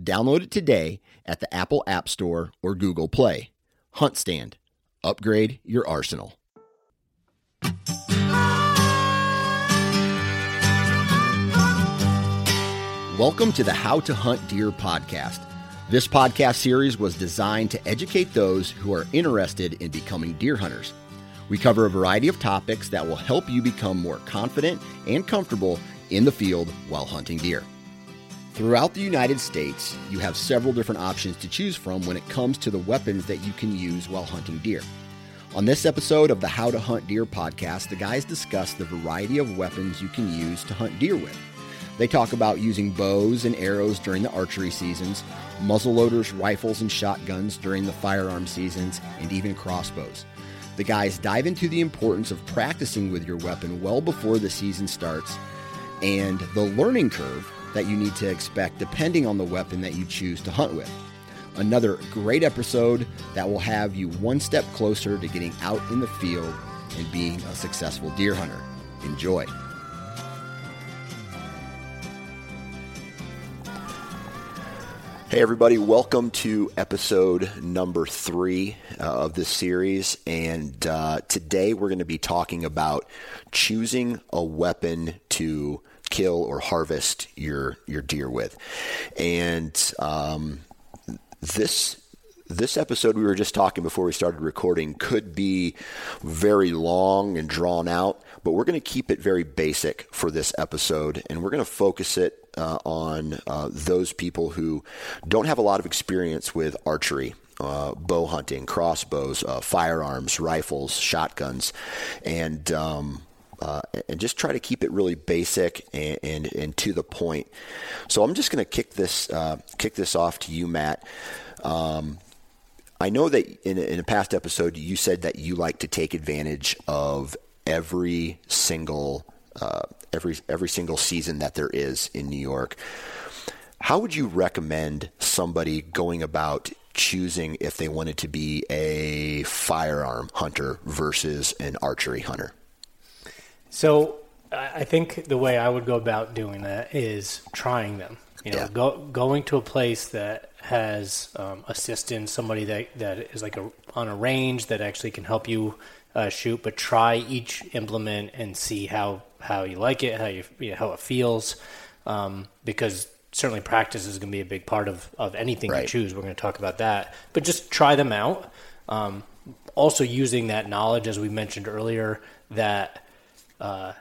Download it today at the Apple App Store or Google Play. Hunt Stand. Upgrade your arsenal. Welcome to the How to Hunt Deer podcast. This podcast series was designed to educate those who are interested in becoming deer hunters. We cover a variety of topics that will help you become more confident and comfortable in the field while hunting deer. Throughout the United States, you have several different options to choose from when it comes to the weapons that you can use while hunting deer. On this episode of the How to Hunt Deer podcast, the guys discuss the variety of weapons you can use to hunt deer with. They talk about using bows and arrows during the archery seasons, muzzleloaders, rifles, and shotguns during the firearm seasons, and even crossbows. The guys dive into the importance of practicing with your weapon well before the season starts and the learning curve that you need to expect depending on the weapon that you choose to hunt with. Another great episode that will have you one step closer to getting out in the field and being a successful deer hunter. Enjoy. Hey, everybody, welcome to episode number three uh, of this series. And uh, today we're going to be talking about choosing a weapon to kill or harvest your, your deer with. And um, this this episode we were just talking before we started recording could be very long and drawn out, but we're going to keep it very basic for this episode, and we're going to focus it uh, on uh, those people who don't have a lot of experience with archery. Uh, bow hunting, crossbows, uh, firearms, rifles, shotguns, and um, uh, and just try to keep it really basic and, and, and to the point. So I'm just going to kick this uh, kick this off to you, Matt. Um, I know that in, in a past episode you said that you like to take advantage of every single uh, every every single season that there is in New York. How would you recommend somebody going about choosing if they wanted to be a firearm hunter versus an archery hunter? So I think the way I would go about doing that is trying them. You know, yeah. go, going to a place that has um, assistance, somebody that, that is like a, on a range that actually can help you uh, shoot, but try each implement and see how, how you like it, how you, you know, how it feels, um, because certainly practice is going to be a big part of, of anything right. you choose. We're going to talk about that, but just try them out. Um, also using that knowledge, as we mentioned earlier, that uh,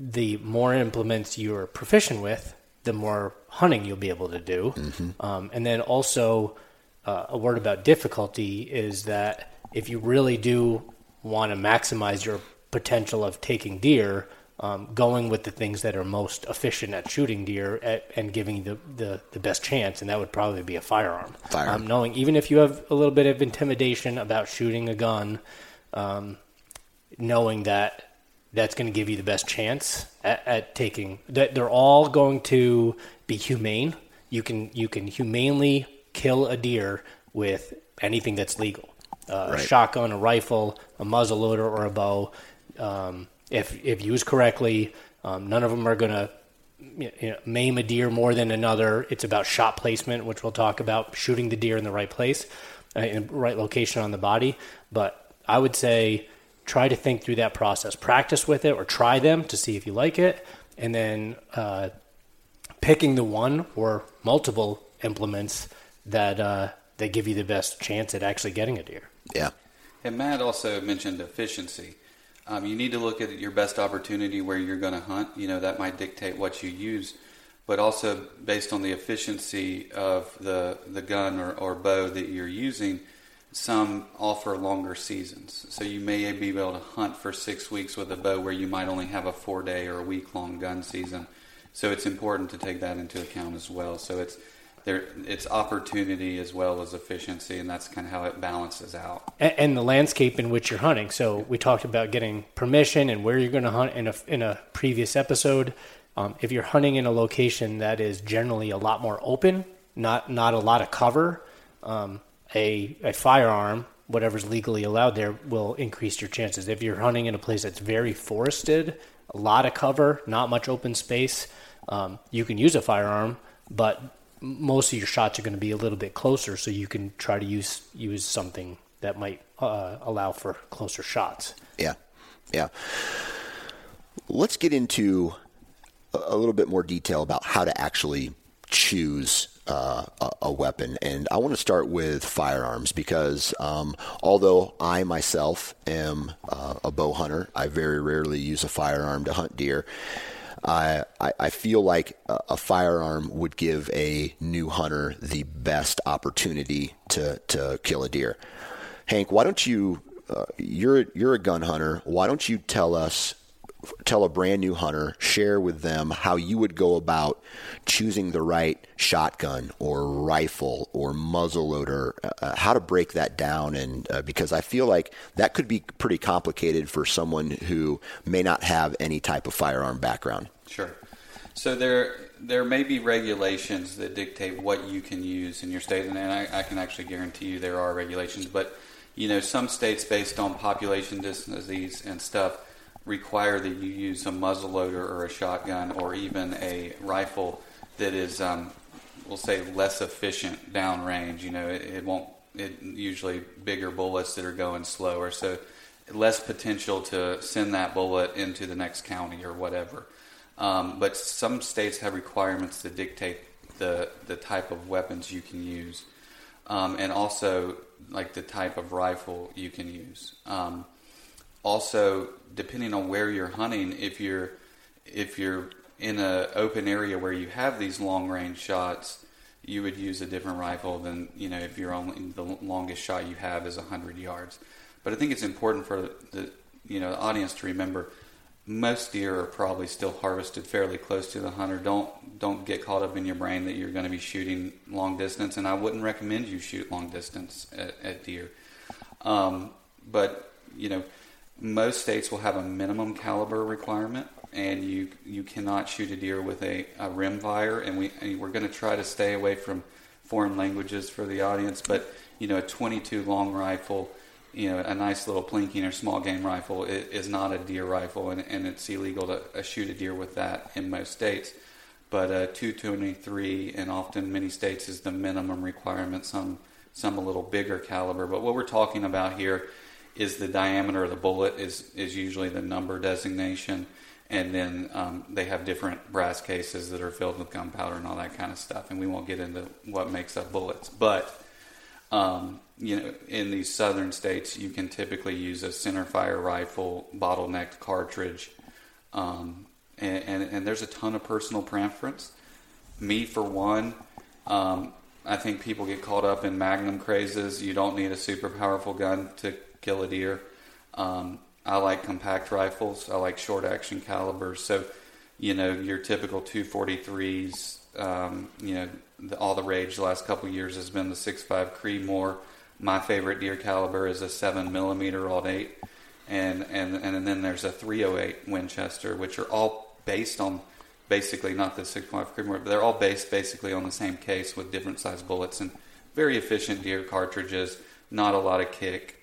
the more implements you're proficient with, the more hunting you'll be able to do. Mm-hmm. Um, and then also, uh, a word about difficulty is that if you really do want to maximize your potential of taking deer, um, going with the things that are most efficient at shooting deer at, and giving the, the, the, best chance, and that would probably be a firearm. Firearm. Um, knowing even if you have a little bit of intimidation about shooting a gun, um, knowing that that's going to give you the best chance at, at taking that they're all going to be humane you can you can humanely kill a deer with anything that's legal uh, Right. a shotgun, a rifle, a muzzle loader, or a bow. Um, if if used correctly, um, none of them are going to you know, maim a deer more than another. It's about shot placement, which we'll talk about, shooting the deer in the right place, uh, in the right location on the body. But I would say try to think through that process. Practice with it or try them to see if you like it, and then uh, picking the one or multiple implements that uh, that give you the best chance at actually getting a deer. Yeah. And Matt also mentioned efficiency. Um, you need to look at your best opportunity where you're going to hunt. You know that might dictate what you use, but also based on the efficiency of the the gun or, or bow that you're using. Some offer longer seasons, so you may be able to hunt for six weeks with a bow where you might only have a four day or a week long gun season. So it's important to take that into account as well. So it's there, it's opportunity as well as efficiency, and that's kind of how it balances out. and, and the landscape in which you're hunting. So we talked about getting permission and where you're going to hunt in a in a previous episode. Um, if you're hunting in a location that is generally a lot more open, not not a lot of cover, um, a a firearm, whatever's legally allowed there, will increase your chances. If you're hunting in a place that's very forested, a lot of cover, not much open space, um, you can use a firearm, but most of your shots are going to be a little bit closer, so you can try to use use something that might uh, allow for closer shots. Yeah, yeah. Let's get into a, a little bit more detail about how to actually choose uh, a, weapon, and I want to start with firearms because um, although I myself am uh, a bow hunter, I very rarely use a firearm to hunt deer. I, I I feel like a, a firearm would give a new hunter the best opportunity to, to kill a deer. Hank, why don't you? Uh, you're you're a gun hunter. Why don't you tell us, tell a brand new hunter, share with them how you would go about choosing the right shotgun or rifle or muzzleloader, uh, uh, how to break that down, and uh, because I feel like that could be pretty complicated for someone who may not have any type of firearm background. Sure. So there there may be regulations that dictate what you can use in your state, and I, I can actually guarantee you there are regulations. But you know, some states, based on population densities and stuff, require that you use a muzzleloader or a shotgun or even a rifle that is, um, we'll say, less efficient downrange. You know, it, it won't. It usually bigger bullets that are going slower, so less potential to send that bullet into the next county or whatever. Um, but some states have requirements that dictate the the type of weapons you can use, um, and also like the type of rifle you can use. Um, also, depending on where you're hunting, if you're if you're in an open area where you have these long range shots, you would use a different rifle than you know if you're only the longest shot you have is 100 yards. But I think it's important for the you know the audience to remember most deer are probably still harvested fairly close to the hunter. Don't don't get caught up in your brain that you're going to be shooting long distance, and I wouldn't recommend you shoot long distance at, at deer. Um, but you know, most states will have a minimum caliber requirement, and you you cannot shoot a deer with a, a. And we and we're going to try to stay away from foreign languages for the audience, but you know, a 22 long rifle you know, a nice little plinking or small game rifle is, not a deer rifle, and, and it's illegal to uh, shoot a deer with that in most states. But a 223, and often many states, is the minimum requirement. Some some a little bigger caliber. But what we're talking about here is the diameter of the bullet is is usually the number designation, and then um, they have different brass cases that are filled with gunpowder and all that kind of stuff. And we won't get into what makes up bullets, but um, you know, in these southern states, you can typically use a center fire rifle, bottlenecked cartridge, um, and, and, and, there's a ton of personal preference. Me, for one, um, I think people get caught up in magnum crazes. You don't need a super powerful gun to kill a deer. Um, I like compact rifles. I like short action calibers. So, you know, your typical 243s, um, you know, the, all the rage the last couple years has been the 6.5 Creedmoor. My favorite deer caliber is a 7 millimeter 08, and, and, and then there's a 308 Winchester, which are all based on basically not the 6.5 Creedmoor, but they're all based basically on the same case with different size bullets and very efficient deer cartridges, not a lot of kick.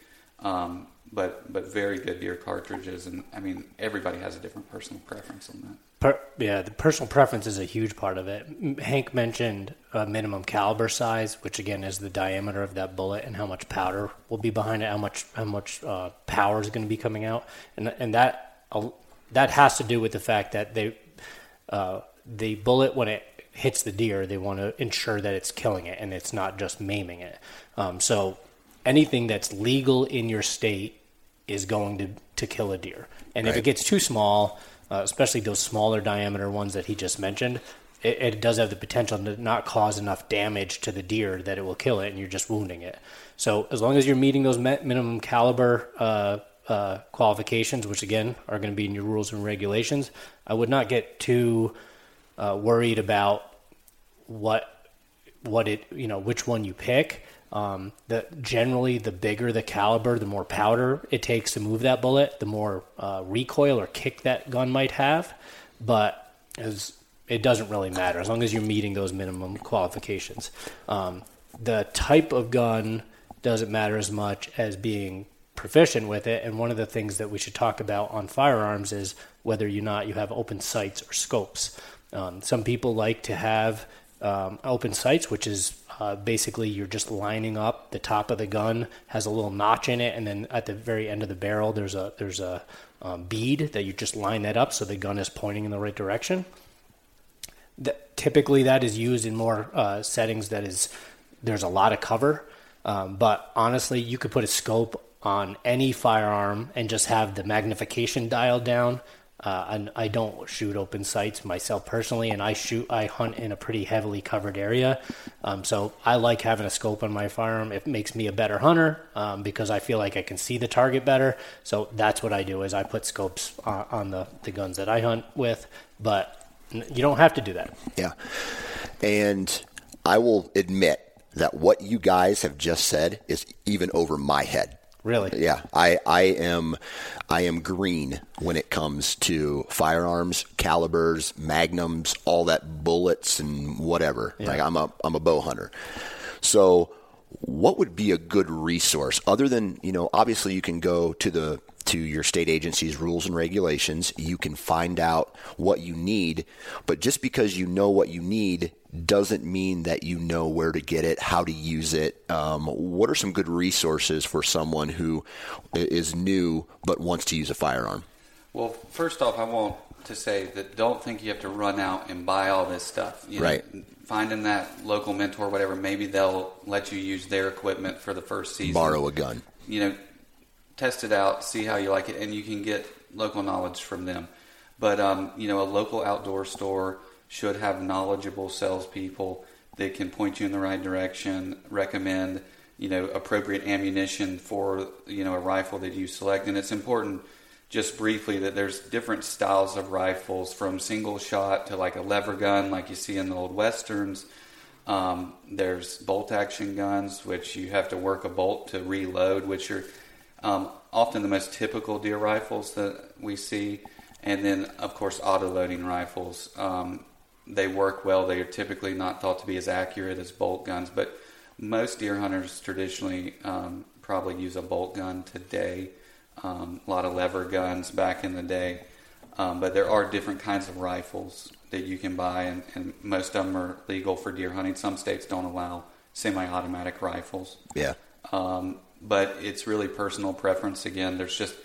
Um, but but very good deer cartridges, and I mean everybody has a different personal preference on that. Per, yeah, the personal preference is a huge part of it. Hank mentioned a minimum caliber size, which again is the diameter of that bullet and how much powder will be behind it, how much how much uh, power is going to be coming out, and and that uh, that has to do with the fact that they uh, the bullet when it hits the deer, they want to ensure that it's killing it and it's not just maiming it. Um, so anything that's legal in your state is going to to kill a deer, and right. if it gets too small uh, especially those smaller diameter ones that he just mentioned, it, it, does have the potential to not cause enough damage to the deer that it will kill it, and you're just wounding it. So as long as you're meeting those minimum caliber uh, uh, qualifications, which again are going to be in your rules and regulations, I would not get too uh, worried about what what it you know which one you pick. Um, the generally the bigger the caliber, the more powder it takes to move that bullet, the more uh, recoil or kick that gun might have. But as it doesn't really matter as long as you're meeting those minimum qualifications. Um, the type of gun doesn't matter as much as being proficient with it. And one of the things that we should talk about on firearms is whether or not you have open sights or scopes. Um, some people like to have um, open sights, which is uh, basically, you're just lining up the top of the gun has a little notch in it, and then at the very end of the barrel, there's a there's a um, bead that you just line that up so the gun is pointing in the right direction. That, typically, that is used in more uh, settings that is there's a lot of cover. Um, but honestly, you could put a scope on any firearm and just have the magnification dialed down uh, and I don't shoot open sights myself personally, and I shoot, I hunt in a pretty heavily covered area. Um, so I like having a scope on my firearm. It makes me a better hunter um, because I feel like I can see the target better. So that's what I do is I put scopes on, on the, the guns that I hunt with, but you don't have to do that. Yeah. And I will admit that what you guys have just said is even over my head. Really? Yeah, I, I am I am green when it comes to firearms, calibers, magnums, all that bullets and whatever. Yeah. Like I'm a I'm a bow hunter. So what would be a good resource other than, you know, obviously you can go to the to your state agency's rules and regulations. You can find out what you need, but just because you know what you need doesn't mean that you know where to get it, how to use it. Um, what are some good resources for someone who is new but wants to use a firearm? Well, first off, I want to say that don't think you have to run out and buy all this stuff. You right. Know, finding that local mentor, whatever, maybe they'll let you use their equipment for the first season. Borrow a gun. You know, test it out, see how you like it, and you can get local knowledge from them. But um, you know, a local outdoor store should have knowledgeable salespeople that can point you in the right direction, recommend you know appropriate ammunition for you know a rifle that you select. And it's important, just briefly, that there's different styles of rifles from single shot to like a lever gun, like you see in the old westerns. Um, there's bolt action guns, which you have to work a bolt to reload, which are um, often the most typical deer rifles that we see. And then, of course, auto loading rifles. Um, they work well. They are typically not thought to be as accurate as bolt guns, but most deer hunters traditionally um, probably use a bolt gun today. Um, a lot of lever guns back in the day, um, but there are different kinds of rifles that you can buy, and, and, most of them are legal for deer hunting. Some states don't allow semi-automatic rifles. Yeah. Um, but it's really personal preference. Again, there's just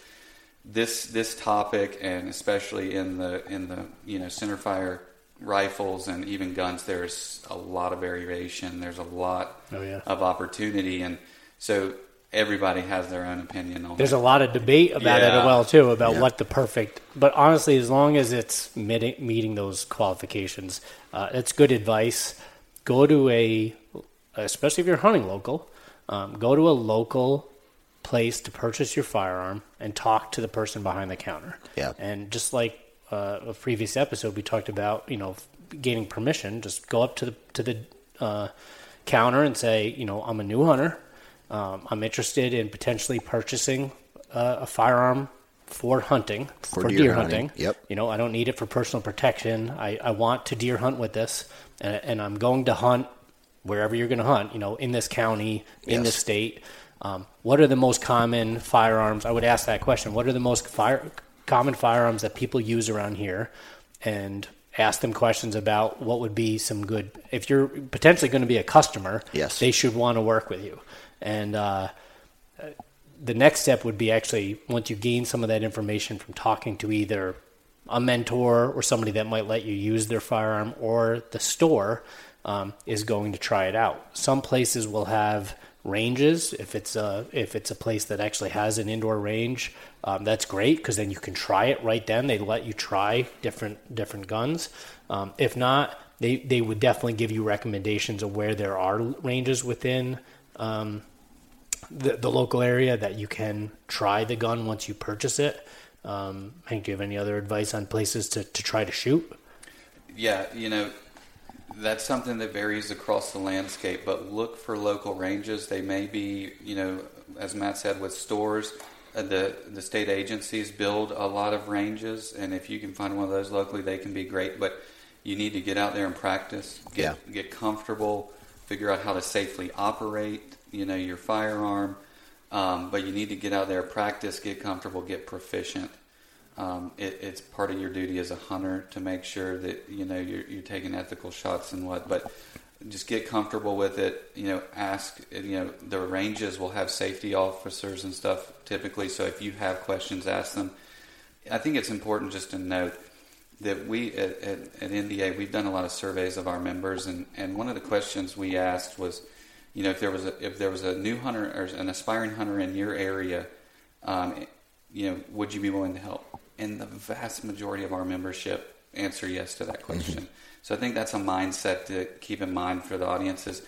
this this topic, and especially in the in the you know centerfire rifles and even guns, there's a lot of variation. There's a lot oh, yeah. of opportunity, and so everybody has their own opinion on. There's it. a lot of debate about yeah. it as well too about yeah. what the perfect. But honestly, as long as it's meeting those qualifications, uh, it's good advice. Go to a, especially if you're hunting local, um, go to a local place to purchase your firearm and talk to the person behind the counter. Yeah. And just like uh, a previous episode, we talked about you know gaining permission. Just go up to the to the uh, counter and say, you know, I'm a new hunter. Um, I'm interested in potentially purchasing uh, a firearm for hunting, for, for deer, deer hunting. hunting. Yep. You know, I don't need it for personal protection. I, I want to deer hunt with this, and, and I'm going to hunt wherever you're going to hunt. You know, in this county, in yes. this state. Um, what are the most common firearms? I would ask that question. What are the most fire, common firearms that people use around here? And ask them questions about what would be some good. If you're potentially going to be a customer, yes. they should want to work with you. And uh, the next step would be actually once you gain some of that information from talking to either a mentor or somebody that might let you use their firearm or the store um, is going to try it out. Some places will have ranges. If it's a if it's a place that actually has an indoor range um, that's great because then you can try it right then. They let you try different different guns. Um, if not they they would definitely give you recommendations of where there are ranges within um, the, the local area that you can try the gun once you purchase it. Um, Hank, do you have any other advice on places to, to try to shoot? Yeah, you know, that's something that varies across the landscape, but look for local ranges. They may be, you know, as Matt said, with stores, uh, the the state agencies build a lot of ranges, and if you can find one of those locally, they can be great. But you need to get out there and practice, get yeah. get comfortable, figure out how to safely operate, you know, your firearm. Um, but you need to get out there, practice, get comfortable, get proficient. Um, it, it's part of your duty as a hunter to make sure that you know you're, you're, taking ethical shots and what. But just get comfortable with it. You know, ask. You know, the ranges will have safety officers and stuff typically. So if you have questions, ask them. I think it's important just to note that we at, at, at NDA we've done a lot of surveys of our members, and, and one of the questions we asked was you know, if there was a if there was a new hunter or an aspiring hunter in your area, um, you know, would you be willing to help? And the vast majority of our membership answer yes to that question. Mm-hmm. So I think that's a mindset to keep in mind for the audiences.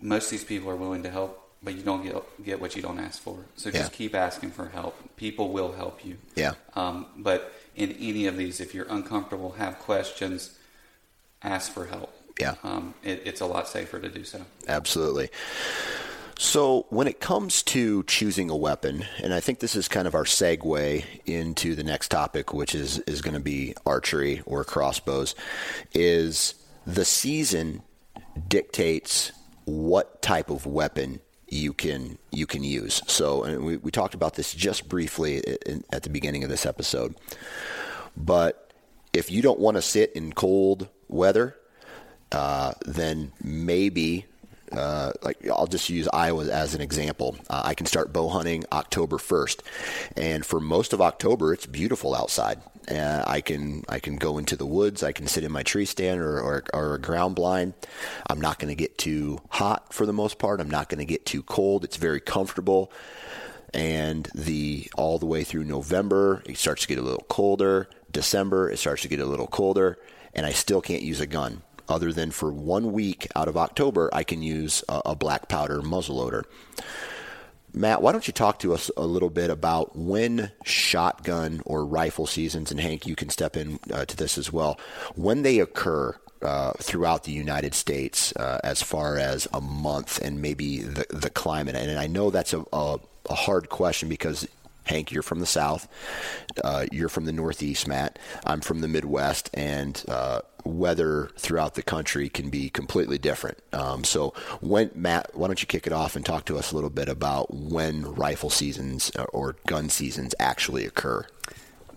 Most of these people are willing to help, but you don't get get what you don't ask for. So just yeah. keep asking for help. People will help you. Yeah. Um, but in any of these, if you're uncomfortable, have questions, ask for help yeah, um, it, it's a lot safer to do so. Absolutely. So, when it comes to choosing a weapon, and I think this is kind of our segue into the next topic, which is, is going to be archery or crossbows, is the season dictates what type of weapon you can you can use. So, and we, we talked about this just briefly in, at the beginning of this episode. But if you don't want to sit in cold weather, uh, then maybe uh, like I'll just use Iowa as an example. Uh, I can start bow hunting October 1st, and for most of October, it's beautiful outside. Uh, I can I can go into the woods. I can sit in my tree stand or, or, or a ground blind. I'm not going to get too hot for the most part. I'm not going to get too cold. It's very comfortable. And the all the way through November, it starts to get a little colder. December, it starts to get a little colder, and I still can't use a gun other than for one week out of October, I can use a, a black powder muzzleloader. Matt, why don't you talk to us a little bit about when shotgun or rifle seasons, and Hank, you can step in uh, to this as well, when they occur uh, throughout the United States uh, as far as a month and maybe the, the climate. And I know that's a, a, a hard question because Hank, you're from the South. Uh, you're from the Northeast, Matt. I'm from the Midwest, and uh, weather throughout the country can be completely different. Um, so, when Matt, why don't you kick it off and talk to us a little bit about when rifle seasons uh, or gun seasons actually occur?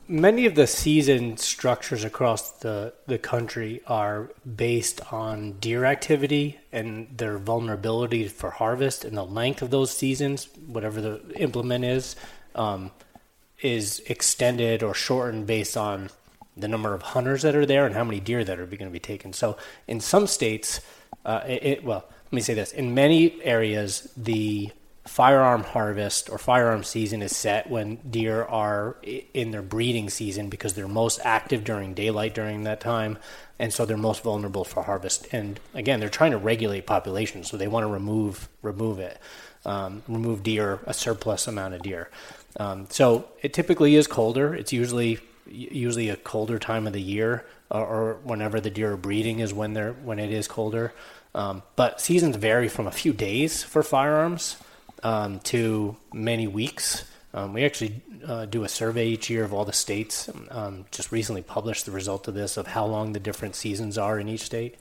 Many of the season structures across the, the country are based on deer activity and their vulnerability for harvest and the length of those seasons, whatever the implement is, um, is extended or shortened based on the number of hunters that are there and how many deer that are going to be taken. So in some states, uh, it, it, well, let me say this: in many areas, the firearm harvest or firearm season is set when deer are in their breeding season because they're most active during daylight during that time and so they're most vulnerable for harvest. And again they're trying to regulate population so they want to remove remove it um, remove deer a surplus amount of deer um, so it typically is colder it's usually usually a colder time of the year, or, or whenever the deer are breeding is when they're when it is colder. Um, but seasons vary from a few days for firearms um, to many weeks. Um, we actually uh, do a survey each year of all the states. Um, just recently published the result of this of how long the different seasons are in each state.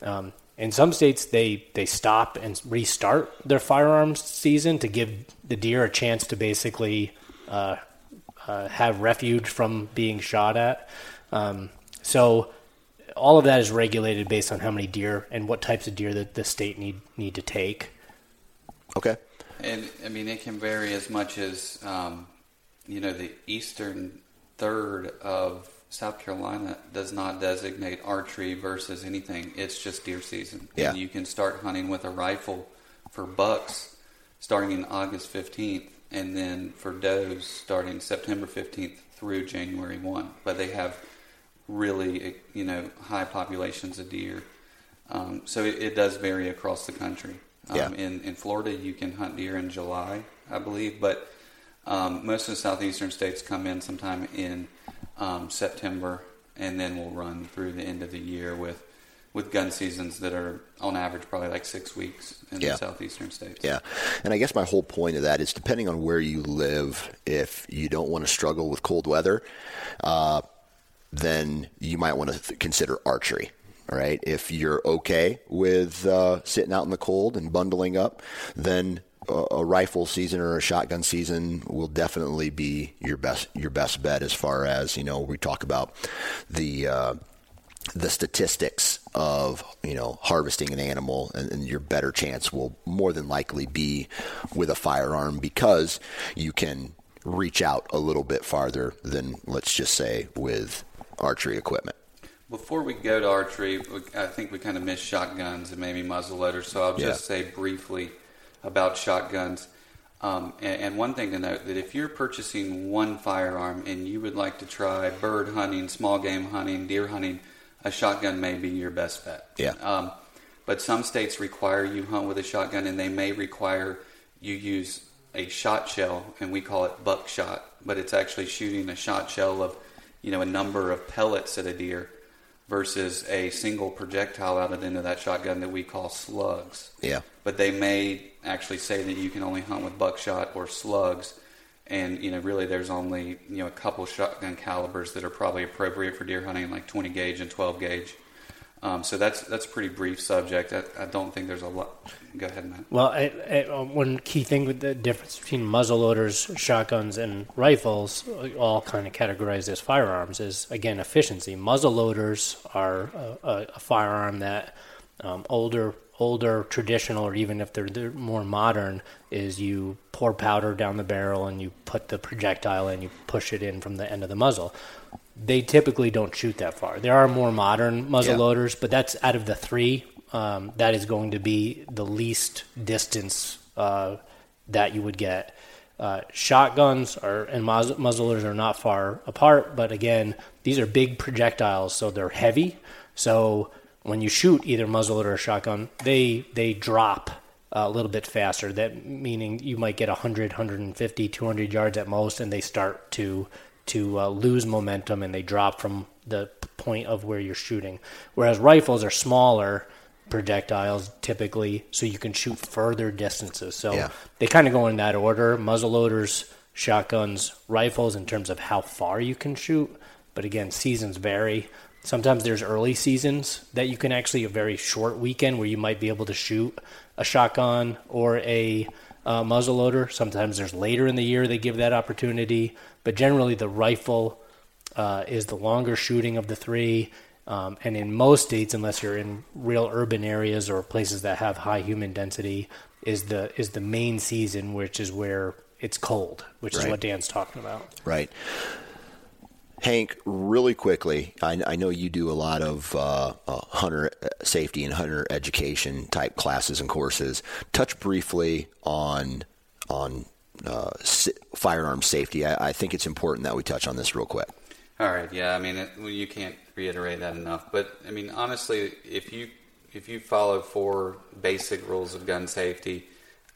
Um, in some states, they they stop and restart their firearms season to give the deer a chance to basically uh, uh, have refuge from being shot at. Um, so all of that is regulated based on how many deer and what types of deer that the state need need to take. Okay. And I mean, it can vary as much as um, you know the eastern third of South Carolina does not designate archery versus anything. It's just deer season. Yeah. And you can start hunting with a rifle for bucks starting in August 15th, and then for does starting September 15th through January 1. But they have really, you know, high populations of deer. Um, so it, it, does vary across the country. Um, yeah. in, in Florida, you can hunt deer in July, I believe, but um, most of the southeastern states come in sometime in um, September, and then we'll run through the end of the year with with gun seasons that are on average probably like six weeks in yeah. the southeastern states. Yeah, and I guess my whole point of that is depending on where you live, if you don't want to struggle with cold weather, uh, then you might want to th- consider archery. All right, if you're okay with uh, sitting out in the cold and bundling up, then a rifle season or a shotgun season will definitely be your best your best bet as far as you know we talk about the uh, the statistics of you know harvesting an animal and, and, your better chance will more than likely be with a firearm because you can reach out a little bit farther than let's just say with archery equipment. Before we go to archery, I think we kind of missed shotguns and maybe muzzleloaders. So I'll just yeah. say briefly about shotguns. Um, and, and, one thing to note that if you're purchasing one firearm and you would like to try bird hunting, small game hunting, deer hunting, a shotgun may be your best bet. Yeah. Um, but some states require you hunt with a shotgun, and they may require you use a shot shell, and we call it buckshot, but it's actually shooting a shot shell of, you know, a number of pellets at a deer versus a single projectile out of the end of that shotgun that we call slugs. Yeah. But they may actually say that you can only hunt with buckshot or slugs. And you know, really, there's only you know a couple shotgun calibers that are probably appropriate for deer hunting, like 20 gauge and 12 gauge. Um, so that's that's a pretty brief subject. I, I, don't think there's a lot. Go ahead, Matt. Well, I, I, uh, one key thing with the difference between muzzleloaders, shotguns, and rifles, all kind of categorized as firearms, is again efficiency. Muzzleloaders are a, a firearm that um, older older traditional or even if they're, they're, more modern is you pour powder down the barrel and you put the projectile and you push it in from the end of the muzzle they typically don't shoot that far. There are more modern muzzle yeah. loaders, but that's out of the three. Um, that is going to be the least distance uh, that you would get. Uh, shotguns are and muzzle, muzzleloaders are not far apart, but again, these are big projectiles, so they're heavy. So when you shoot either muzzleloader or shotgun, they they drop a little bit faster. That meaning you might get 100, 150, 200 yards at most, and they start to to uh, lose momentum and they drop from the point of where you're shooting. Whereas rifles are smaller projectiles typically, so you can shoot further distances. So yeah. they kind of go in that order: muzzleloaders, shotguns, rifles, in terms of how far you can shoot. But again, seasons vary. Sometimes there's early seasons that you can actually a very short weekend where you might be able to shoot a shotgun or a uh, muzzleloader. Sometimes there's later in the year they give that opportunity, but generally the rifle uh, is the longer shooting of the three. Um, and in most states, unless you're in real urban areas or places that have high human density, is the is the main season, which is where it's cold, which right. is what Dan's talking about. Right. Hank, really quickly, I, I, know you do a lot of uh, uh, hunter safety and hunter education type classes and courses. Touch briefly on on uh, firearm safety. I, I, think it's important that we touch on this real quick. All right. Yeah. I mean, it, well, you can't reiterate that enough. But I mean, honestly, if you if you follow four basic rules of gun safety,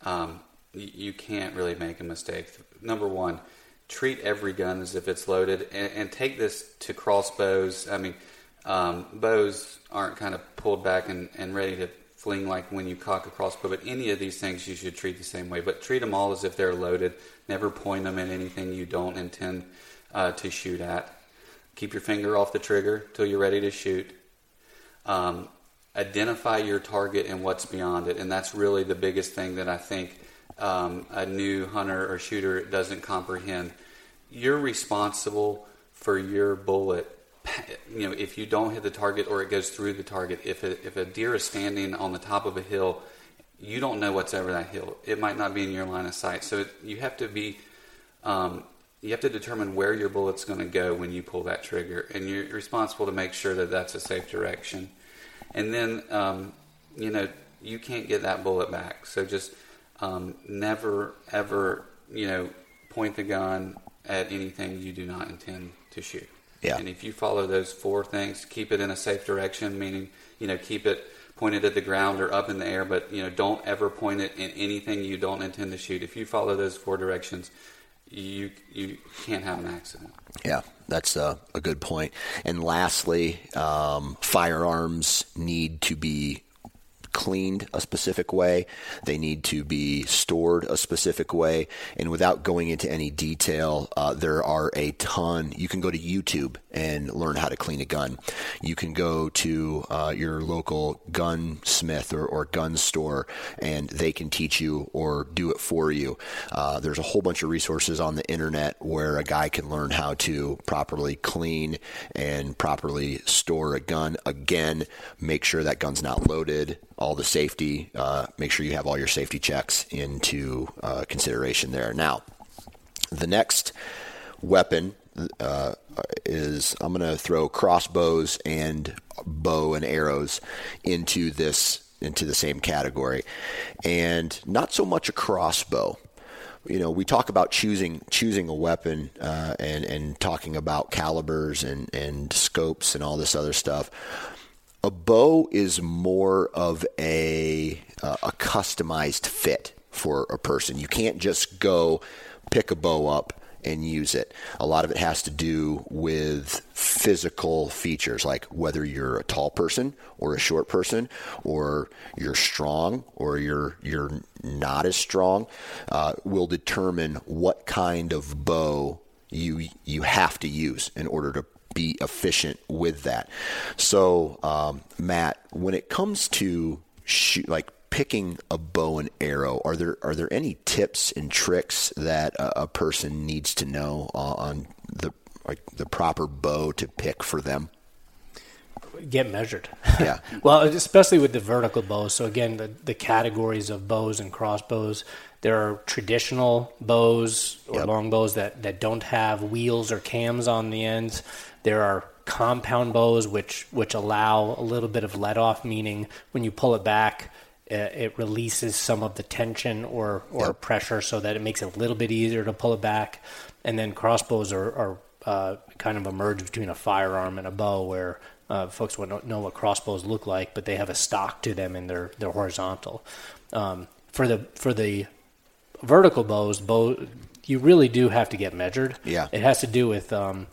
um, you, you can't really make a mistake. Number one treat every gun as if it's loaded, and, and take this to crossbows. I mean, um, bows aren't kind of pulled back and, and ready to fling like when you cock a crossbow, but any of these things you should treat the same way. But treat them all as if they're loaded. Never point them at anything you don't intend uh, to shoot at. Keep your finger off the trigger till you're ready to shoot. Um, identify your target and what's beyond it, and that's really the biggest thing that I think um, a new hunter or shooter doesn't comprehend. You're responsible for your bullet. You know, if you don't hit the target or it goes through the target, if a, if a deer is standing on the top of a hill, you don't know what's over that hill. It might not be in your line of sight. So you have to be um, you have to determine where your bullet's going to go when you pull that trigger, and you're responsible to make sure that that's a safe direction. And then, um, you know, you can't get that bullet back. So just um, never, ever, you know, point the gun at anything you do not intend to shoot. Yeah. And if you follow those four things, keep it in a safe direction, meaning, you know, keep it pointed at the ground or up in the air, but, you know, don't ever point it in anything you don't intend to shoot. If you follow those four directions, you you can't have an accident. Yeah, that's a, a good point. And lastly, um, firearms need to be cleaned a specific way. They need to be stored a specific way. And without going into any detail, uh, there are a ton. You can go to YouTube and learn how to clean a gun. You can go to uh, your local gunsmith or, or gun store and they can teach you or do it for you. Uh, there's a whole bunch of resources on the internet where a guy can learn how to properly clean and properly store a gun. Again, make sure that gun's not loaded all the safety. Uh, make sure you have all your safety checks into uh, consideration there. Now, the next weapon uh, is I'm going to throw crossbows and bow and arrows into this into the same category, and not so much a crossbow. You know, we talk about choosing choosing a weapon uh, and and talking about calibers and and scopes and all this other stuff a bow is more of a uh, a customized fit for a person. You can't just go pick a bow up and use it. A lot of it has to do with physical features, like whether you're a tall person or a short person, or you're strong or you're you're not as strong, uh, will determine what kind of bow you you have to use in order to be efficient with that. So, um, Matt, when it comes to shoot, like picking a bow and arrow, are there are there any tips and tricks that a, a person needs to know on the like the proper bow to pick for them? Get measured. Yeah. well, especially with the vertical bows. So again, the the categories of bows and crossbows. There are traditional bows or yep. long bows that, that don't have wheels or cams on the ends. There are compound bows which which allow a little bit of let off, meaning when you pull it back, uh, it releases some of the tension or or yep. pressure, so that it makes it a little bit easier to pull it back. And then crossbows are, are uh, kind of a merge between a firearm and a bow, where uh, folks would not know what crossbows look like, but they have a stock to them and they're they're horizontal. Um, for the for the vertical bows, bow you really do have to get measured. Yeah, it has to do with um,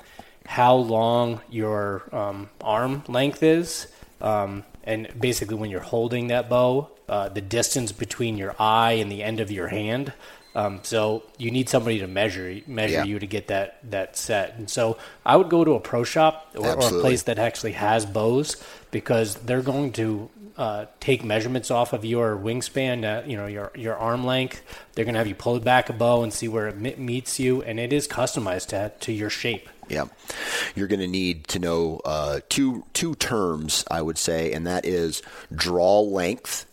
how long your um, arm length is, um, and basically when you're holding that bow, uh, the distance between your eye and the end of your hand. Um, so you need somebody to measure measure yeah. you to get that that set. And so I would go to a pro shop or, or a place that actually has bows because they're going to uh, take measurements off of your wingspan, uh, you know, your your arm length. They're going to have you pull back a bow and see where it meets you, and it is customized to to your shape. Yeah, you're going to need to know uh, two two terms, I would say, and that is draw length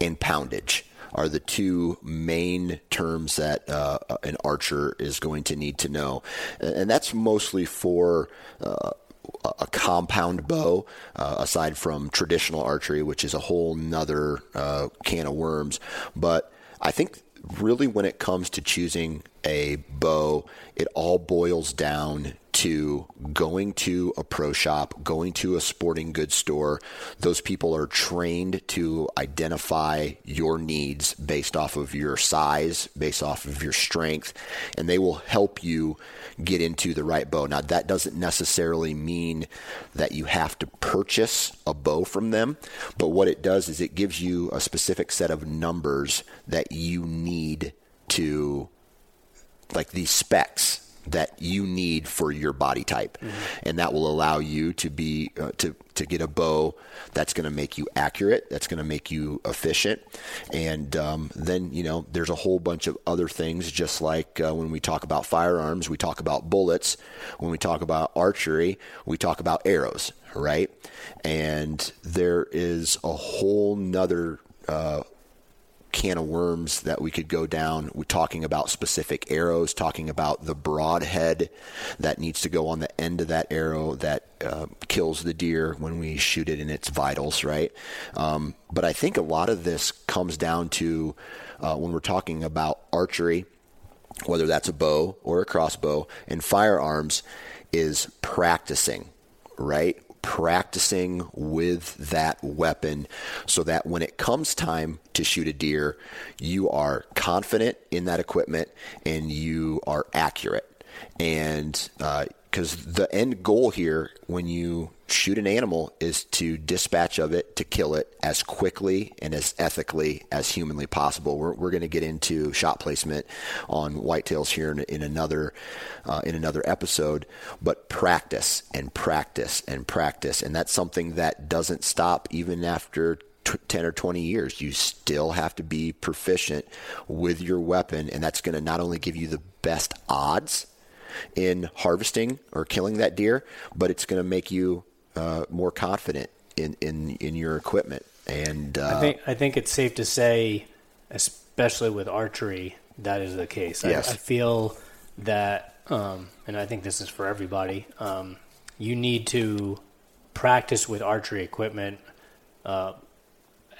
and poundage are the two main terms that uh, an archer is going to need to know, and that's mostly for. Uh, a compound bow, uh, aside from traditional archery, which is a whole nother uh, can of worms. But I think really when it comes to choosing a bow, it all boils down to going to a pro shop, going to a sporting goods store. Those people are trained to identify your needs based off of your size, based off of your strength, and they will help you get into the right bow. Now, that doesn't necessarily mean that you have to purchase a bow from them, but what it does is it gives you a specific set of numbers that you need to, like these specs that you need for your body type, mm-hmm. and that will allow you to be uh, to to get a bow that's going to make you accurate, that's going to make you efficient, and um, then you know there's a whole bunch of other things. Just like uh, when we talk about firearms, we talk about bullets. When we talk about archery, we talk about arrows, right? And there is a whole nother uh, can of worms that we could go down. We're talking about specific arrows, talking about the broadhead that needs to go on the end of that arrow that uh, kills the deer when we shoot it in its vitals, right? Um, but I think a lot of this comes down to uh, when we're talking about archery, whether that's a bow or a crossbow, and firearms, is practicing, right? Practicing with that weapon so that when it comes time to shoot a deer, you are confident in that equipment and you are accurate. And uh, because the end goal here, when you shoot an animal is to dispatch of it to kill it as quickly and as ethically as humanly possible. We're, we're going to get into shot placement on whitetails here in, in another uh, in another episode, but practice and practice and practice, and that's something that doesn't stop even after 10 or 20 years. You still have to be proficient with your weapon, and that's going to not only give you the best odds in harvesting or killing that deer, but it's going to make you uh, more confident in, in, in your equipment. And uh, I think I think it's safe to say, especially with archery, that is the case. Yes. I, I feel that, um, and I think this is for everybody. Um, you need to practice with archery equipment uh,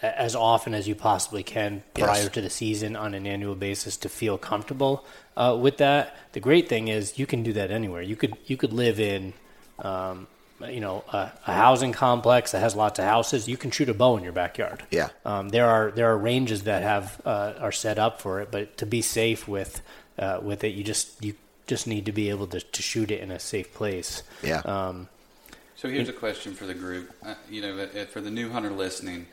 as often as you possibly can prior Yes. to the season on an annual basis to feel comfortable uh, with that. The great thing is you can do that anywhere. You could you could live in um, you know a, a housing complex that has lots of houses. You can shoot a bow in your backyard. Yeah. Um, there are there are ranges that have uh, are set up for it, but to be safe with uh, with it, you just you just need to be able to, to shoot it in a safe place. Yeah. Um, So here's a question for the group. Uh, you know, uh, for the new hunter listening,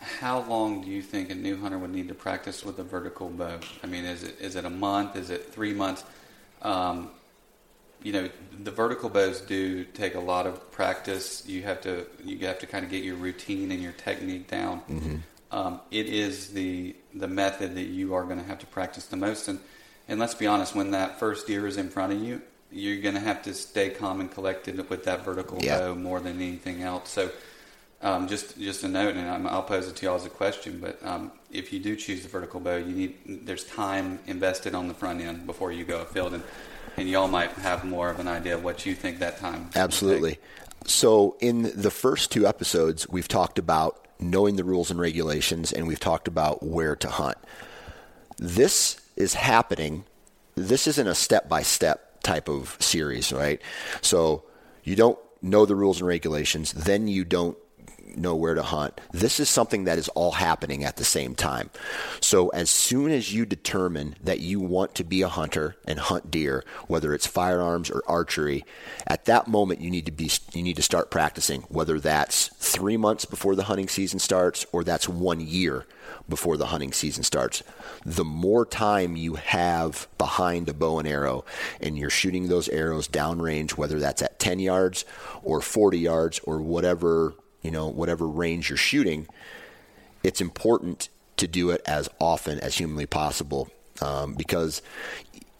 how long do you think a new hunter would need to practice with a vertical bow? I mean, is it is it a month? Is it three months? Um, you know, the vertical bows do take a lot of practice. You have to you have to kind of get your routine and your technique down. Um, it is the the method that you are going to have to practice the most. And and let's be honest, when that first deer is in front of you, you're going to have to stay calm and collected with that vertical Yeah. bow more than anything else. So. Um, just just a note, and I'm, I'll pose it to y'all as a question. But um, if you do choose the vertical bow, you need there's time invested on the front end before you go afield, and and y'all might have more of an idea of what you think that time. will Absolutely. So, in the first two episodes, we've talked about knowing the rules and regulations, and we've talked about where to hunt. This is happening. This isn't a step by step type of series, right? So, you don't know the rules and regulations, then you don't know where to hunt. This is something that is all happening at the same time. So as soon as you determine that you want to be a hunter and hunt deer, whether it's firearms or archery, at that moment you need to be you need to start practicing, whether that's 3 months before the hunting season starts or that's 1 year before the hunting season starts. The more time you have behind a bow and arrow and you're shooting those arrows downrange, whether that's at 10 yards or 40 yards or whatever, you know, whatever range you're shooting, it's important to do it as often as humanly possible um, because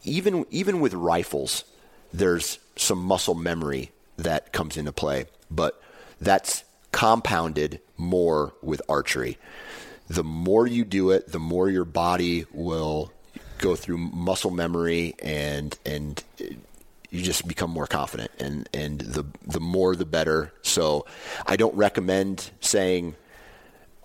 even even with rifles, there's some muscle memory that comes into play, but that's compounded more with archery. The more you do it, the more your body will go through muscle memory and and you just become more confident and and the the more the better. So I don't recommend saying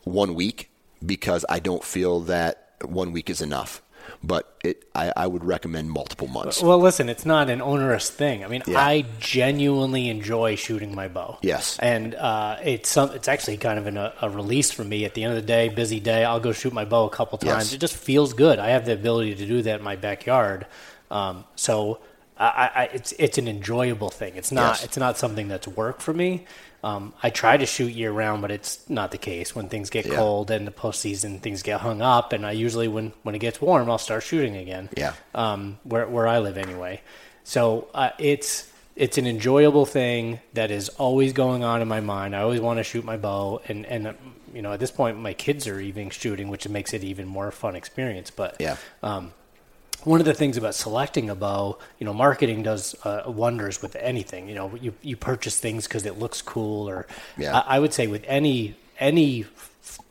one week because I don't feel that one week is enough. But it, I, I would recommend multiple months. Well, listen, it's not an onerous thing. I mean, Yeah. I genuinely enjoy shooting my bow. Yes. and uh, it's some, it's actually kind of an, a, release for me. At the end of the day, busy day, I'll go shoot my bow a couple times. Yes. It just feels good. I have the ability to do that in my backyard. Um, so I, I, it's it's an enjoyable thing. It's not Yes. it's not something that's work for me. Um, I try to shoot year round, but it's not the case. When things get Yeah. cold and the postseason, things get hung up, and I usually when when it gets warm, I'll start shooting again Yeah. um, where where I live anyway. So uh, it's it's an enjoyable thing that is always going on in my mind. I always want to shoot my bow, and and you know at this point my kids are even shooting, which makes it even more fun experience. But Yeah. um, one of the things about selecting a bow, you know, marketing does uh, wonders with anything. You know, you you purchase things because it looks cool, or Yeah. I, I would say with any any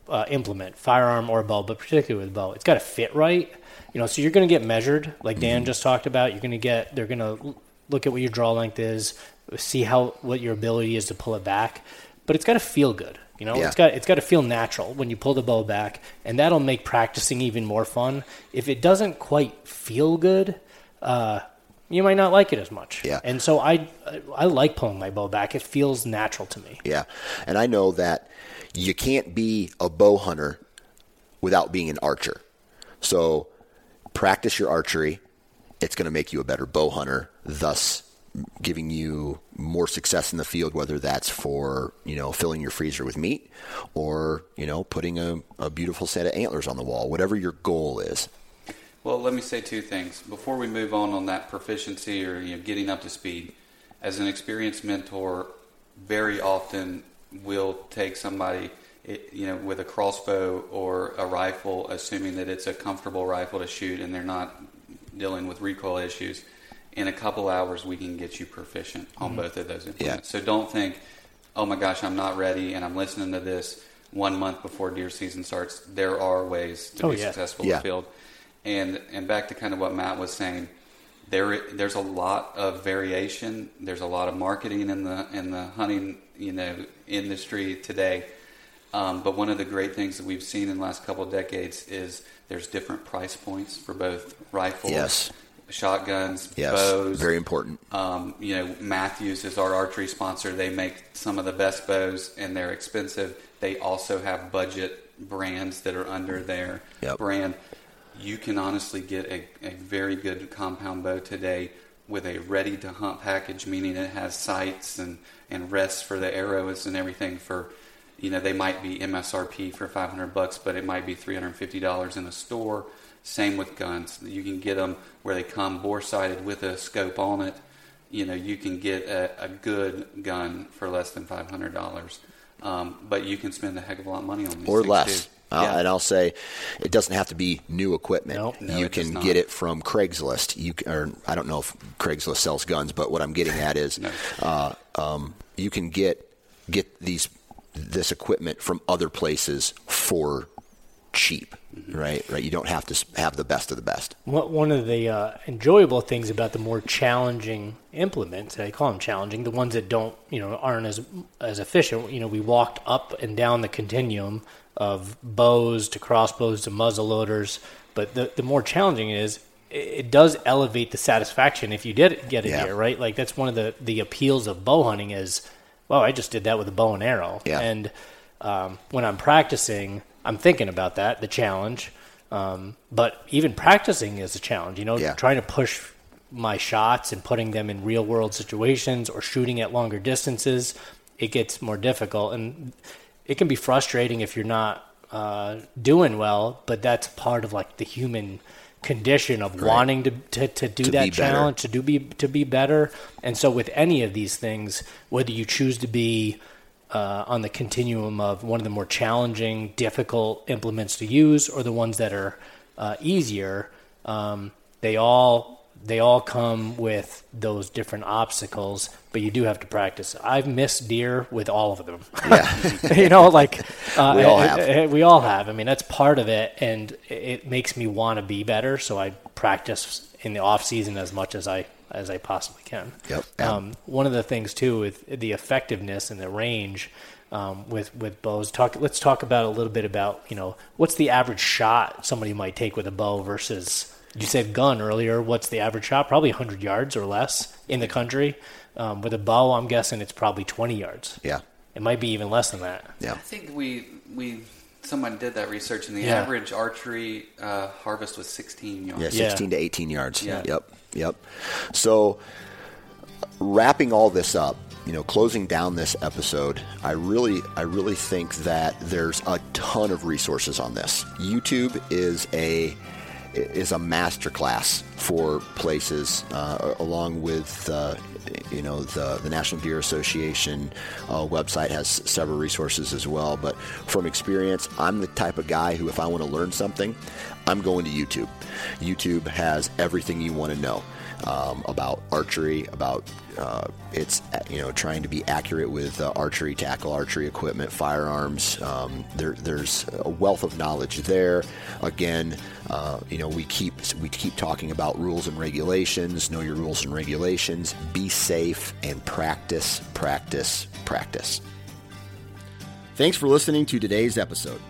uh, implement, firearm or bow, but particularly with bow, it's got to fit right. You know, so you're going to get measured, like Dan Mm-hmm. just talked about. You're going to get they're going to look at what your draw length is, see how what your ability is to pull it back, but it's got to feel good. You know, Yeah. it's got it's got to feel natural when you pull the bow back, and that'll make practicing even more fun. If it doesn't quite feel good, uh, you might not like it as much. Yeah. And so I I like pulling my bow back. It feels natural to me. Yeah. And I know that you can't be a bow hunter without being an archer. So practice your archery. It's going to make you a better bow hunter, thus giving you more success in the field, whether that's for, you know, filling your freezer with meat or, you know, putting a, a beautiful set of antlers on the wall, whatever your goal is. Well, let me say two things before we move on on that proficiency or you know, getting up to speed. As an experienced mentor, very often will take somebody, you know, with a crossbow or a rifle, assuming that it's a comfortable rifle to shoot and they're not dealing with recoil issues. In a couple hours, we can get you proficient on both of those implements. So don't think, oh my gosh, I'm not ready, and I'm listening to this one month before deer season starts. There are ways to Oh, be yeah. successful Yeah. in the field. And and back to kind of what Matt was saying, there there's a lot of variation. There's a lot of marketing in the in the hunting you know industry today. Um, but one of the great things that we've seen in the last couple of decades is there's different price points for both rifles, Yes. Shotguns, Yes. bows. Very important. Um, you know, Mathews is our archery sponsor. They make some of the best bows, and they're expensive. They also have budget brands that are under their Yep. brand. You can honestly get a, a very good compound bow today with a ready to hunt package, meaning it has sights and, and rests for the arrows and everything for you know, they might be MSRP for 500 bucks, but it might be $350 in a store. Same with guns. You can get them where they come bore sighted with a scope on it. You know, you can get a, a good gun for less than $500. Um, but you can spend a heck of a lot of money on these or less. too. Uh, Yeah. And I'll say, it doesn't have to be new equipment. Nope. No, you can get it from Craigslist. You can, or I don't know if Craigslist sells guns, but what I'm getting at is, No. uh, um, you can get get these this equipment from other places for cheap, right? Right. You don't have to have the best of the best. One one of the uh, enjoyable things about the more challenging implements, I call them challenging, the ones that don't, you know, aren't as as efficient. You know, we walked up and down the continuum of bows to crossbows to muzzle loaders, but the the more challenging it is, it, it does elevate the satisfaction if you did get it Yeah. here, right? Like that's one of the the appeals of bow hunting is, well, I just did that with a bow and arrow, Yeah. and um, when I'm practicing, I'm thinking about that, the challenge. Um, but even practicing is a challenge, you know, Yeah. trying to push my shots and putting them in real world situations or shooting at longer distances, it gets more difficult. And it can be frustrating if you're not uh, doing well, but that's part of like the human condition of wanting to, to, to do To that be better. challenge, to do be to be better. And so with any of these things, whether you choose to be uh, on the continuum of one of the more challenging, difficult implements to use, or the ones that are uh, easier. Um, they all they all come with those different obstacles, but you do have to practice. I've missed deer with all of them. Yeah. you know, like uh, We all have. we all have. I mean, that's part of it, and it makes me want to be better. So I practice in the off season as much as I as I possibly can. Yep. Um, one of the things too with the effectiveness and the range um, with with bows. Talk. Let's talk about a little bit about you know what's the average shot somebody might take with a bow versus you said gun earlier. What's the average shot? Probably 100 yards or less in the country. Um, with a bow, I'm guessing it's probably 20 yards. Yeah. It might be even less than that. Yeah. I think we we someone did that research, and the Yeah. average archery uh, harvest was 16 yards. Yeah, Yeah. 16 to 18 yards. Yeah. Yep. Yep. So, wrapping all this up, you know, closing down this episode, I really, I really think that there's a ton of resources on this. YouTube is a is a masterclass for places, uh, along with uh, you know the the National Deer Association uh, website has several resources as well. But from experience, I'm the type of guy who, if I want to learn something, I'm going to YouTube. YouTube has everything you want to know um, about archery, about uh, it's you know trying to be accurate with uh, archery tackle, archery equipment, firearms. Um, there, there's a wealth of knowledge there. Again, uh, you know we keep we keep talking about rules and regulations. Know your rules and regulations. Be safe and practice, practice, practice. Thanks for listening to today's episode.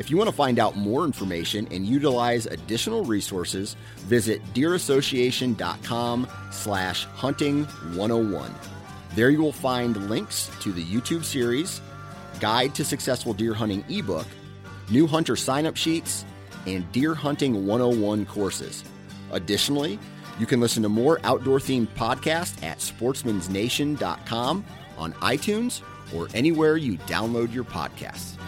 If you want to find out more information and utilize additional resources, visit deerassociation.com slash hunting 101. There you will find links to the YouTube series, Guide to Successful Deer Hunting ebook, new hunter sign-up sheets, and Deer Hunting 101 courses. Additionally, you can listen to more outdoor-themed podcasts at sportsmansnation.com, on iTunes, or anywhere you download your podcasts.